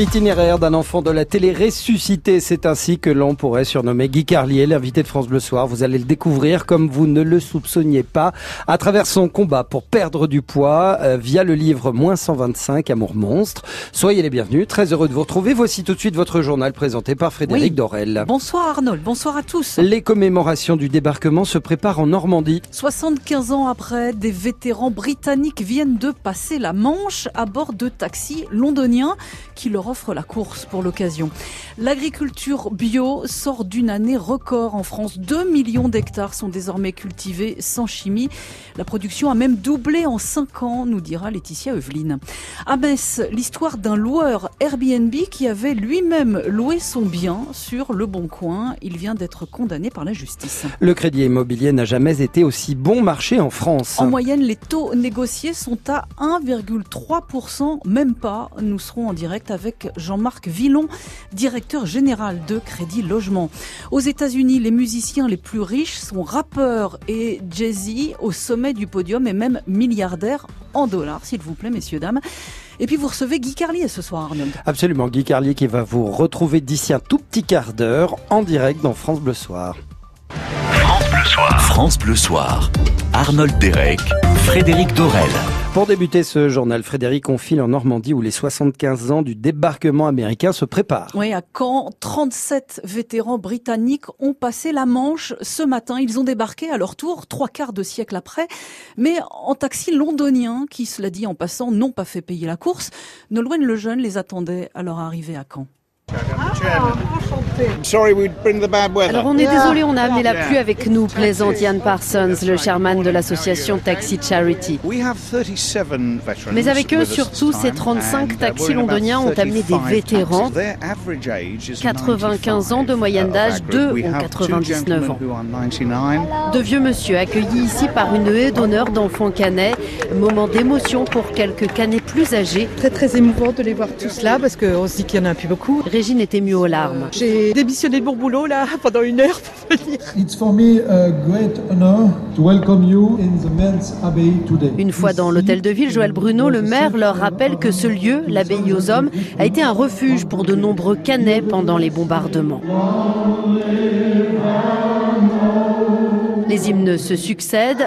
Itinéraire d'un enfant de la télé ressuscité, c'est ainsi que l'on pourrait surnommer Guy Carlier, l'invité de France Bleu Soir. Vous allez le découvrir comme vous ne le soupçonniez pas à travers son combat pour perdre du poids euh, via le livre Moins 125 Amour monstre. Soyez les bienvenus, très heureux de vous retrouver. Voici tout de suite votre journal présenté par Frédéric Oui. Dorel. Bonsoir Arnold, bonsoir à tous. Les commémorations du débarquement se préparent en Normandie. 75 ans après, des vétérans britanniques viennent de passer la Manche à bord de taxis londoniens qui leur offrent la course pour l'occasion. L'agriculture bio sort d'une année record en France. 2 millions d'hectares sont désormais cultivés sans chimie. La production a même doublé en 5 ans, nous dira Laetitia Eveline. À Metz, l'histoire d'un loueur Airbnb qui avait lui-même loué son bien sur le bon coin. Il vient d'être condamné par la justice. Le crédit immobilier n'a jamais été aussi bon marché en France. En moyenne, les taux négociés sont à 1,3%, même pas. Nous serons en direct avec Jean-Marc Villon, directeur général de Crédit Logement. Aux États-Unis, les musiciens les plus riches sont rappeurs et Jay-Z au sommet du podium et même milliardaires en dollars, s'il vous plaît, messieurs, dames. Et puis vous recevez Guy Carlier ce soir, Arnold. Absolument, Guy Carlier qui va vous retrouver d'ici un tout petit quart d'heure en direct dans France Bleu Soir. France Bleu Soir. Arnold Derek, Frédéric Dorel. Pour débuter ce journal, Frédéric, on file en Normandie où les 75 ans du débarquement américain se préparent. Oui, à Caen, 37 vétérans britanniques ont passé la Manche ce matin. Ils ont débarqué à leur tour, trois quarts de siècle après, mais en taxi londonien, qui, cela dit en passant, n'ont pas fait payer la course. Nolwenn Lejeune les attendait à leur arrivée à Caen. Weather. Alors on est désolé, on a amené la pluie avec nous, plaisante Yann Parsons, le chairman de l'association Taxi Charity. We have 37 veterans Mais avec eux, surtout, ces time, 35 and, uh, taxis londoniens ont amené des 35 vétérans. taxis. Their average age is 95 ans de moyenne 95 d'âge, of our deux group. We ont have two 99 ans. gentlemen who are 99. De vieux monsieur accueillis ici par une haie d'honneur d'enfants canets. Moment d'émotion pour quelques canets plus âgés. très très émouvant de les voir tous là parce qu'on se dit qu'il y en a plus beaucoup. Régine était mieux aux larmes. J'ai démissionné de mon boulot là pendant une heure pour venir. It's for me a great honor to welcome you in the Men's Abbey today. Une fois dans l'hôtel de ville, Joël Bruno, le maire, leur rappelle que ce lieu, l'abbaye aux hommes, a été un refuge pour de nombreux canets pendant les bombardements. Les hymnes se succèdent.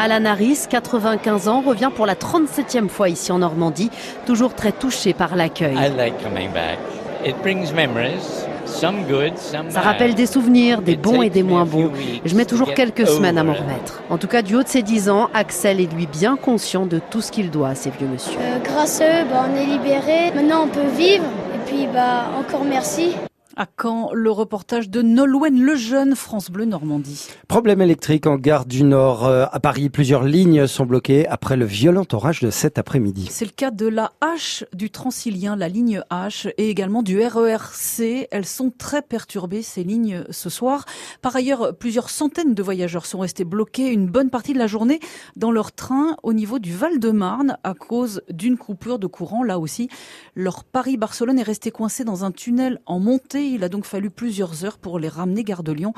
Alan Harris, 95 ans, revient pour la 37e fois ici en Normandie, toujours très touché par l'accueil. I like coming back. It brings memories, some good, some Ça bad. rappelle des souvenirs, des bons et des moins a few bons. weeks Je mets to toujours quelques semaines à m'en remettre. En tout cas, du haut de ses 10 ans, Axel est lui bien conscient de tout ce qu'il doit à ces vieux monsieur. Euh, grâce à eux, bah, on est libérés. Maintenant, on peut vivre. Et puis, bah, encore merci. À Caen, le reportage de Nolwenn Lejeune, France Bleu Normandie. Problème électrique en gare du Nord. Euh, À Paris, plusieurs lignes sont bloquées après le violent orage de cet après-midi. C'est le cas de la H du Transilien, la ligne H, et également du RERC. Elles sont très perturbées, ces lignes, ce soir. Par ailleurs, plusieurs centaines de voyageurs sont restés bloqués une bonne partie de la journée dans leur train au niveau du Val-de-Marne à cause d'une coupure de courant. Là aussi, leur Paris-Barcelone est resté coincé dans un tunnel en montée. Il a donc fallu plusieurs heures pour les ramener gare de Lyon.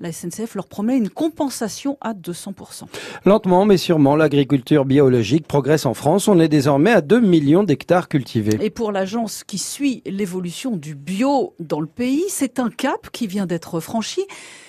La SNCF leur promet une compensation à 200%. Lentement mais sûrement, l'agriculture biologique progresse en France. On est désormais à 2 millions d'hectares cultivés. Et pour l'agence qui suit l'évolution du bio dans le pays, c'est un cap qui vient d'être franchi.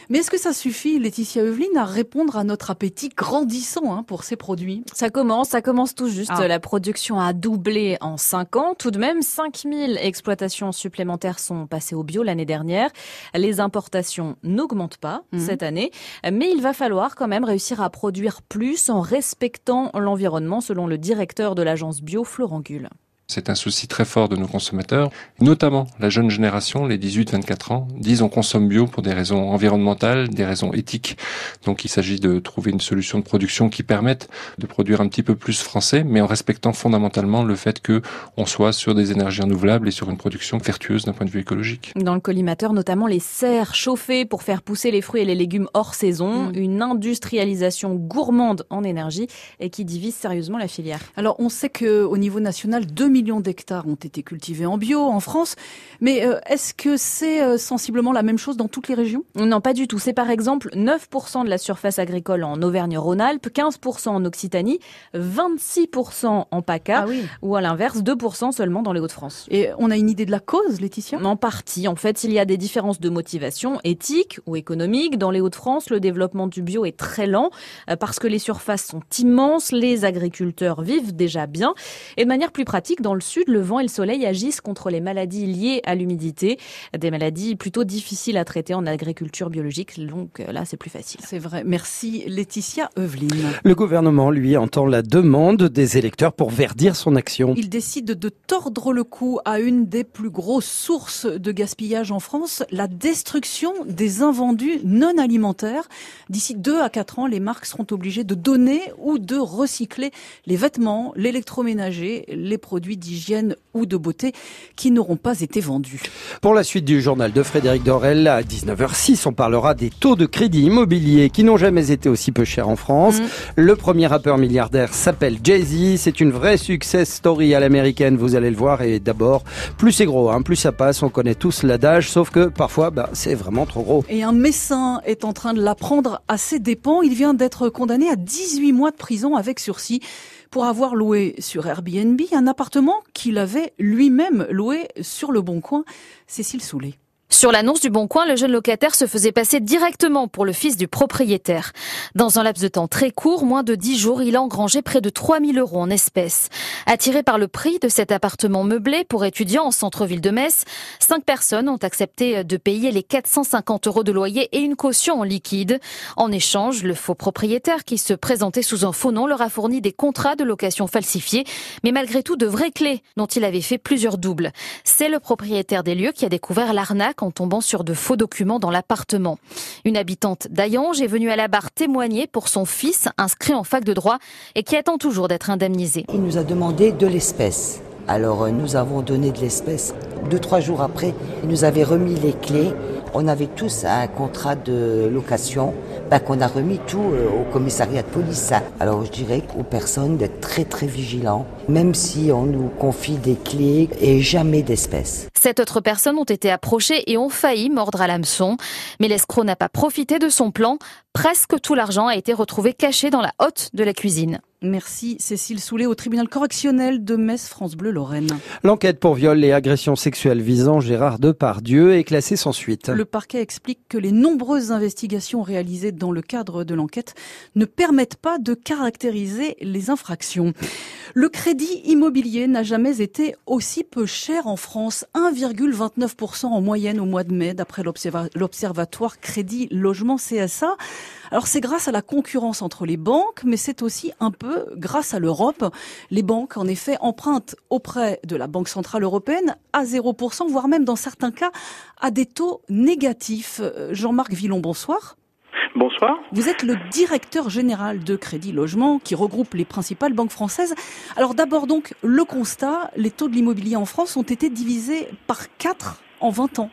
Mais est-ce que ça suffit, Laetitia Eveline, à répondre à notre appétit grandissant hein, pour ces produits Ça commence, ça commence tout juste. Ah. La production a doublé en 5 ans. Tout de même, 5000 exploitations supplémentaires sont passées au bio l'année dernière. Les importations n'augmentent pas Mhm. cette année, mais il va falloir quand même réussir à produire plus en respectant l'environnement, selon le directeur de l'agence bio, Florent Gull. C'est un souci très fort de nos consommateurs, notamment la jeune génération, les 18-24 ans, disent on consomme bio pour des raisons environnementales, des raisons éthiques. Donc il s'agit de trouver une solution de production qui permette de produire un petit peu plus français, mais en respectant fondamentalement le fait que on soit sur des énergies renouvelables et sur une production vertueuse d'un point de vue écologique. Dans le collimateur, notamment les serres chauffées pour faire pousser les fruits et les légumes hors saison, Mm. une industrialisation gourmande en énergie et qui divise sérieusement la filière. Alors, on sait que au niveau national, 2 millions millions d'hectares ont été cultivés en bio en France. Mais euh, est-ce que c'est euh, sensiblement la même chose dans toutes les régions? Non, pas du tout. C'est par exemple 9% de la surface agricole en Auvergne-Rhône-Alpes, 15% en Occitanie, 26% en PACA, Ah oui. ou à l'inverse, 2% seulement dans les Hauts-de-France. Et on a une idée de la cause, Laetitia? En partie. En fait, il y a des différences de motivation éthique ou économique. Dans les Hauts-de-France, le développement du bio est très lent euh, parce que les surfaces sont immenses, les agriculteurs vivent déjà bien. Et de manière plus pratique, dans le sud, le vent et le soleil agissent contre les maladies liées à l'humidité, des maladies plutôt difficiles à traiter en agriculture biologique. Donc euh, là, c'est plus facile. C'est vrai. Merci Laetitia Eveline. Le gouvernement, lui, entend la demande des électeurs pour verdir son action. Il décide de tordre le cou à une des plus grosses sources de gaspillage en France, la destruction des invendus non alimentaires. D'ici deux à quatre ans, les marques seront obligées de donner ou de recycler les vêtements, l'électroménager, les produits d'hygiène ou de beauté qui n'auront pas été vendus. Pour la suite du journal de Frédéric Dorel, à 19h06, on parlera des taux de crédit immobilier qui n'ont jamais été aussi peu chers en France. Mm. Le premier rappeur milliardaire s'appelle Jay-Z. C'est une vraie success story à l'américaine, vous allez le voir. Et d'abord, plus c'est gros, hein, plus ça passe. On connaît tous l'adage, sauf que parfois, bah, c'est vraiment trop gros. Et un médecin est en train de l'apprendre à ses dépens. Il vient d'être condamné à 18 mois de prison avec sursis pour avoir loué sur Airbnb un appartement qu'il avait lui-même loué sur le Bon Coin. Cécile Soulet. Sur l'annonce du Bon Coin, le jeune locataire se faisait passer directement pour le fils du propriétaire. Dans un laps de temps très court, moins de 10 jours, il a engrangé près de 3000 euros en espèces. Attiré par le prix de cet appartement meublé pour étudiants en centre-ville de Metz, cinq personnes ont accepté de payer les 450 euros de loyer et une caution en liquide. En échange, le faux propriétaire qui se présentait sous un faux nom leur a fourni des contrats de location falsifiés, mais malgré tout de vraies clés dont il avait fait plusieurs doubles. C'est le propriétaire des lieux qui a découvert l'arnaque en tombant sur de faux documents dans l'appartement. Une habitante d'Ayange est venue à la barre témoigner pour son fils, inscrit en fac de droit et qui attend toujours d'être indemnisé. Il nous a demandé de l'espèce. Alors euh, nous avons donné de l'espèce. Deux, trois jours après, il nous avait remis les clés. On avait tous un contrat de location bah, qu'on a remis tout euh, au commissariat de police. Alors je dirais aux personnes d'être très très vigilants, même si on nous confie des clés et jamais d'espèces. Sept autres personnes ont été approchées et ont failli mordre à l'hameçon. Mais l'escroc n'a pas profité de son plan. Presque tout l'argent a été retrouvé caché dans la hotte de la cuisine. Merci Cécile Soulet au tribunal correctionnel de Metz France Bleu Lorraine. L'enquête pour viol et agression sexuelle visant Gérard Depardieu est classée sans suite. Le parquet explique que les nombreuses investigations réalisées dans le cadre de l'enquête ne permettent pas de caractériser les infractions. Le crédit immobilier n'a jamais été aussi peu cher en France, 1,29% en moyenne au mois de mai, d'après l'Observatoire Crédit Logement CSA. Alors c'est grâce à la concurrence entre les banques, mais c'est aussi un peu grâce à l'Europe. Les banques, en effet, empruntent auprès de la Banque Centrale Européenne à 0%, voire même dans certains cas à des taux négatifs. Jean-Marc Villon, bonsoir. Bonsoir. Vous êtes le directeur général de Crédit Logement qui regroupe les principales banques françaises. Alors d'abord donc, le constat, les taux de l'immobilier en France ont été divisés par 4 en 20 ans.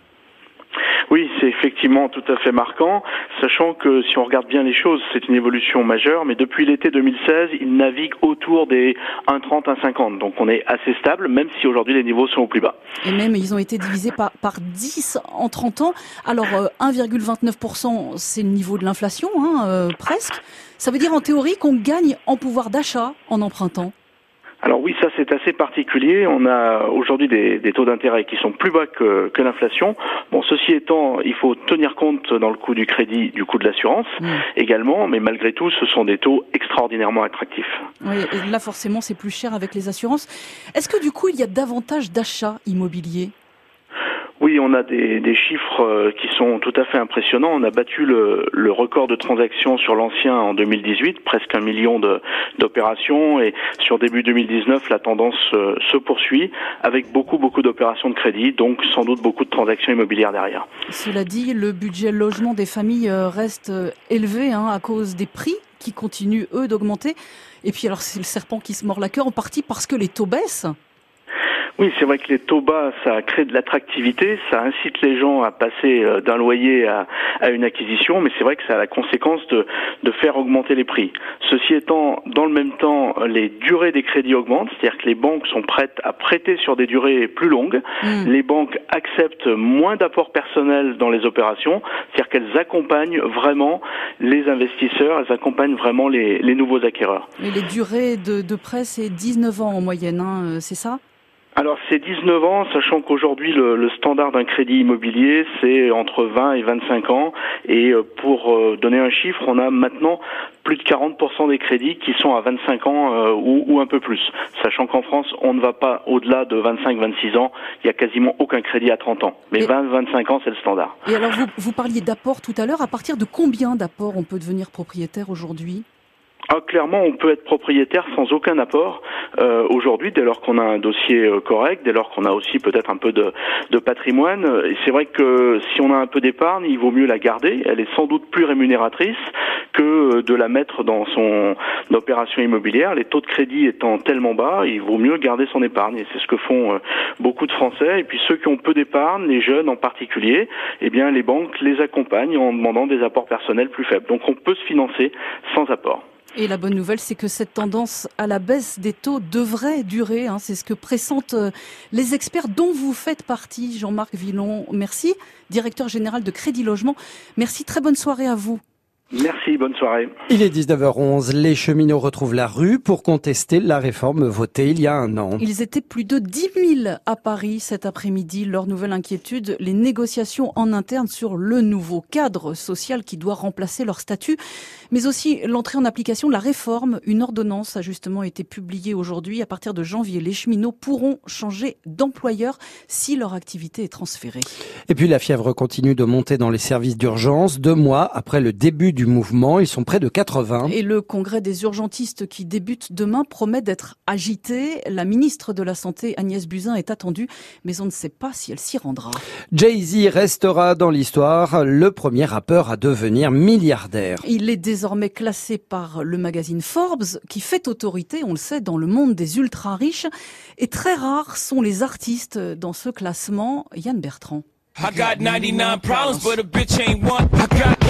Oui, c'est effectivement tout à fait marquant, sachant que si on regarde bien les choses, c'est une évolution majeure, mais depuis l'été 2016, il navigue autour des 1,30, 1,50. Donc on est assez stable, même si aujourd'hui les niveaux sont au plus bas. Et même, ils ont été divisés par, par 10 en 30 ans. Alors euh, 1,29%, c'est le niveau de l'inflation, hein, euh, presque. Ça veut dire en théorie qu'on gagne en pouvoir d'achat en empruntant. Alors oui, ça c'est assez particulier. On a aujourd'hui des, des, taux d'intérêt qui sont plus bas que, que l'inflation. Bon, ceci étant, il faut tenir compte dans le coût du crédit du coût de l'assurance mmh. également, mais malgré tout, ce sont des taux extraordinairement attractifs. Oui, et là forcément c'est plus cher avec les assurances. Est-ce que du coup il y a davantage d'achats immobiliers oui, on a des, chiffres qui sont tout à fait impressionnants. On a battu le, le record de transactions sur l'ancien en 2018, presque un million d'opérations, et sur début 2019, la tendance euh, se poursuit avec beaucoup, beaucoup d'opérations de crédit, donc sans doute beaucoup de transactions immobilières derrière. Cela dit, le budget logement des familles euh, reste élevé hein, à cause des prix qui continuent, eux, d'augmenter. Et puis alors, c'est le serpent qui se mord la queue, en partie parce que les taux baissent. Oui, c'est vrai que les taux bas, ça crée de l'attractivité, ça incite les gens à passer euh, d'un loyer à, à, une acquisition, mais c'est vrai que ça a la conséquence de, de, faire augmenter les prix. Ceci étant, dans le même temps, les durées des crédits augmentent, c'est-à-dire que les banques sont prêtes à prêter sur des durées plus longues, mmh. les banques acceptent moins d'apports personnels dans les opérations, c'est-à-dire qu'elles accompagnent vraiment les investisseurs, elles accompagnent vraiment les, les nouveaux acquéreurs. Et les durées de, de prêt, c'est 19 ans en moyenne, hein, c'est ça? Alors c'est 19 ans, sachant qu'aujourd'hui le, le, standard d'un crédit immobilier c'est entre 20 et 25 ans. Et euh, pour euh, donner un chiffre, on a maintenant plus de 40% des crédits qui sont à 25 ans euh, ou, ou, un peu plus. Sachant qu'en France, on ne va pas au-delà de 25-26 ans. Il n'y a quasiment aucun crédit à 30 ans. Mais 20-25 ans, c'est le standard. Et alors vous, vous parliez d'apport tout à l'heure. À partir de combien d'apports on peut devenir propriétaire aujourd'hui? Ah, clairement, on peut être propriétaire sans aucun apport euh, aujourd'hui, dès lors qu'on a un dossier euh, correct, dès lors qu'on a aussi peut-être un peu de, de patrimoine. Et c'est vrai que si on a un peu d'épargne, il vaut mieux la garder. Elle est sans doute plus rémunératrice que euh, de la mettre dans son opération immobilière. Les taux de crédit étant tellement bas, il vaut mieux garder son épargne. Et c'est ce que font euh, beaucoup de Français. Et puis ceux qui ont peu d'épargne, les jeunes en particulier, eh bien les banques les accompagnent en demandant des apports personnels plus faibles. Donc on peut se financer sans apport. Et la bonne nouvelle, c'est que cette tendance à la baisse des taux devrait durer. Hein. C'est ce que pressentent euh, les experts dont vous faites partie, Jean-Marc Villon. Merci, directeur général de Crédit Logement. Merci, très bonne soirée à vous. Merci, bonne soirée. Il est 19h11. Les cheminots retrouvent la rue pour contester la réforme votée il y a un an. Ils étaient plus de 10 000 à Paris cet après-midi. Leur nouvelle inquiétude, les négociations en interne sur le nouveau cadre social qui doit remplacer leur statut, mais aussi l'entrée en application de la réforme. Une ordonnance a justement été publiée aujourd'hui. À partir de janvier, les cheminots pourront changer d'employeur si leur activité est transférée. Et puis la fièvre continue de monter dans les services d'urgence. Deux mois après le début du mouvement. Ils sont près de 80. Et le congrès des urgentistes qui débute demain promet d'être agité. La ministre de la Santé, Agnès Buzyn, est attendue, mais on ne sait pas si elle s'y rendra. Jay-Z restera dans l'histoire le premier rappeur à devenir milliardaire. Il est désormais classé par le magazine Forbes, qui fait autorité, on le sait, dans le monde des ultra-riches. Et très rares sont les artistes dans ce classement. Yann Bertrand. I got 99 problems, but a bitch ain't one. I got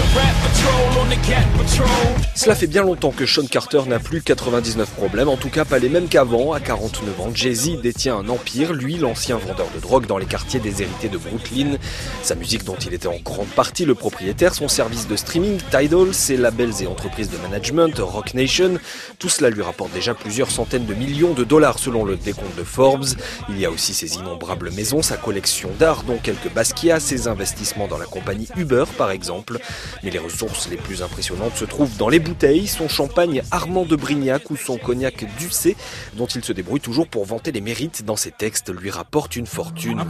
cela fait bien longtemps que Sean Carter n'a plus 99 problèmes, en tout cas pas les mêmes qu'avant. À 49 ans, Jay-Z détient un empire, lui l'ancien vendeur de drogue dans les quartiers déshérités de Brooklyn. Sa musique dont il était en grande partie le propriétaire, son service de streaming, Tidal, ses labels et entreprises de management, Rock Nation, tout cela lui rapporte déjà plusieurs centaines de millions de dollars selon le décompte de Forbes. Il y a aussi ses innombrables maisons, sa collection d'art, dont quelques Basquiat, ses investissements dans la compagnie Uber par exemple. Mais les ressources les plus impressionnantes se trouvent dans les bouteilles, son champagne Armand de Brignac ou son cognac Ducé, dont il se débrouille toujours pour vanter les mérites dans ses textes, lui rapporte une fortune.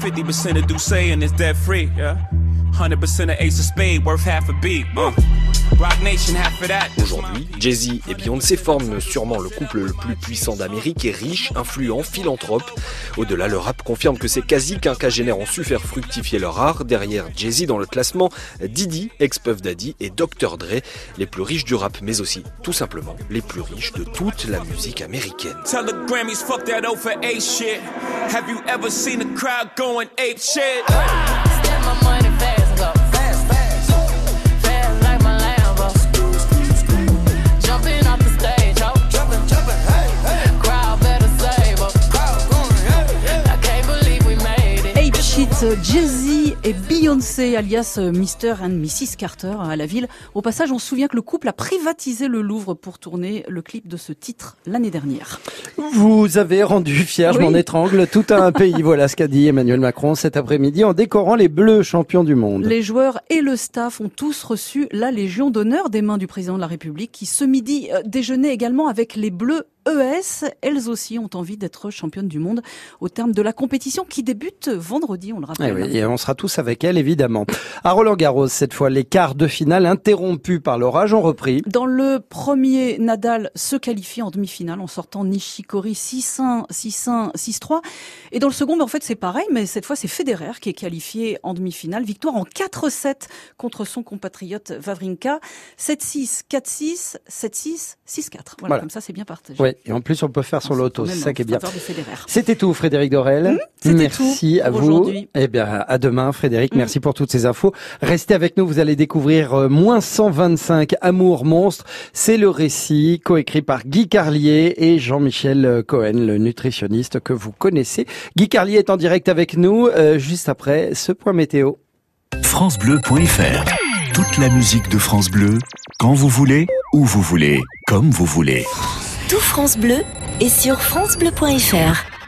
Aujourd'hui, Jay-Z et Beyoncé forment sûrement le couple le plus puissant d'Amérique et riche, influent, philanthrope. Au-delà, le rap confirme que ces quasi quinquagénaires ont su faire fructifier leur art. Derrière Jay-Z dans le classement, Didi, ex-Puff Daddy et Dr. Dre, les plus riches du rap, mais aussi, tout simplement, les plus riches de toute la musique américaine. Jay-Z et Beyoncé, alias Mr. and Mrs. Carter à la ville. Au passage, on se souvient que le couple a privatisé le Louvre pour tourner le clip de ce titre l'année dernière. Vous avez rendu fier, je m'en étrangle, tout un pays. voilà ce qu'a dit Emmanuel Macron cet après-midi en décorant les Bleus champions du monde. Les joueurs et le staff ont tous reçu la Légion d'honneur des mains du président de la République qui ce midi euh, déjeunait également avec les Bleus ES, elles aussi ont envie d'être championnes du monde au terme de la compétition qui débute vendredi, on le rappelle. Eh et on sera tous avec elles, évidemment. À Roland Garros, cette fois, les quarts de finale interrompus par l'orage ont repris. Dans le premier, Nadal se qualifie en demi-finale en sortant Nishikori 6-1, 6-1, 6-3. Et dans le second, ben, en fait, c'est pareil, mais cette fois, c'est Federer qui est qualifié en demi-finale. Victoire en 4-7 contre son compatriote Vavrinka. 7-6, 4-6, 7-6, 6-4. Voilà, comme ça, c'est bien partagé. Et en plus, on peut faire son loto. C'est ça qui est bien. C'était tout, Frédéric Dorel. c'était merci tout à vous. Eh bien, à demain, Frédéric. Mm. Merci pour toutes ces infos. Restez avec nous. Vous allez découvrir euh, moins 125 Amour monstre. C'est le récit coécrit par Guy Carlier et Jean-Michel euh, Cohen, le nutritionniste que vous connaissez. Guy Carlier est en direct avec nous euh, juste après ce point météo. FranceBleu.fr Toute la musique de France Bleu, quand vous voulez, où vous voulez, comme vous voulez. Tout France Bleu est sur francebleu.fr.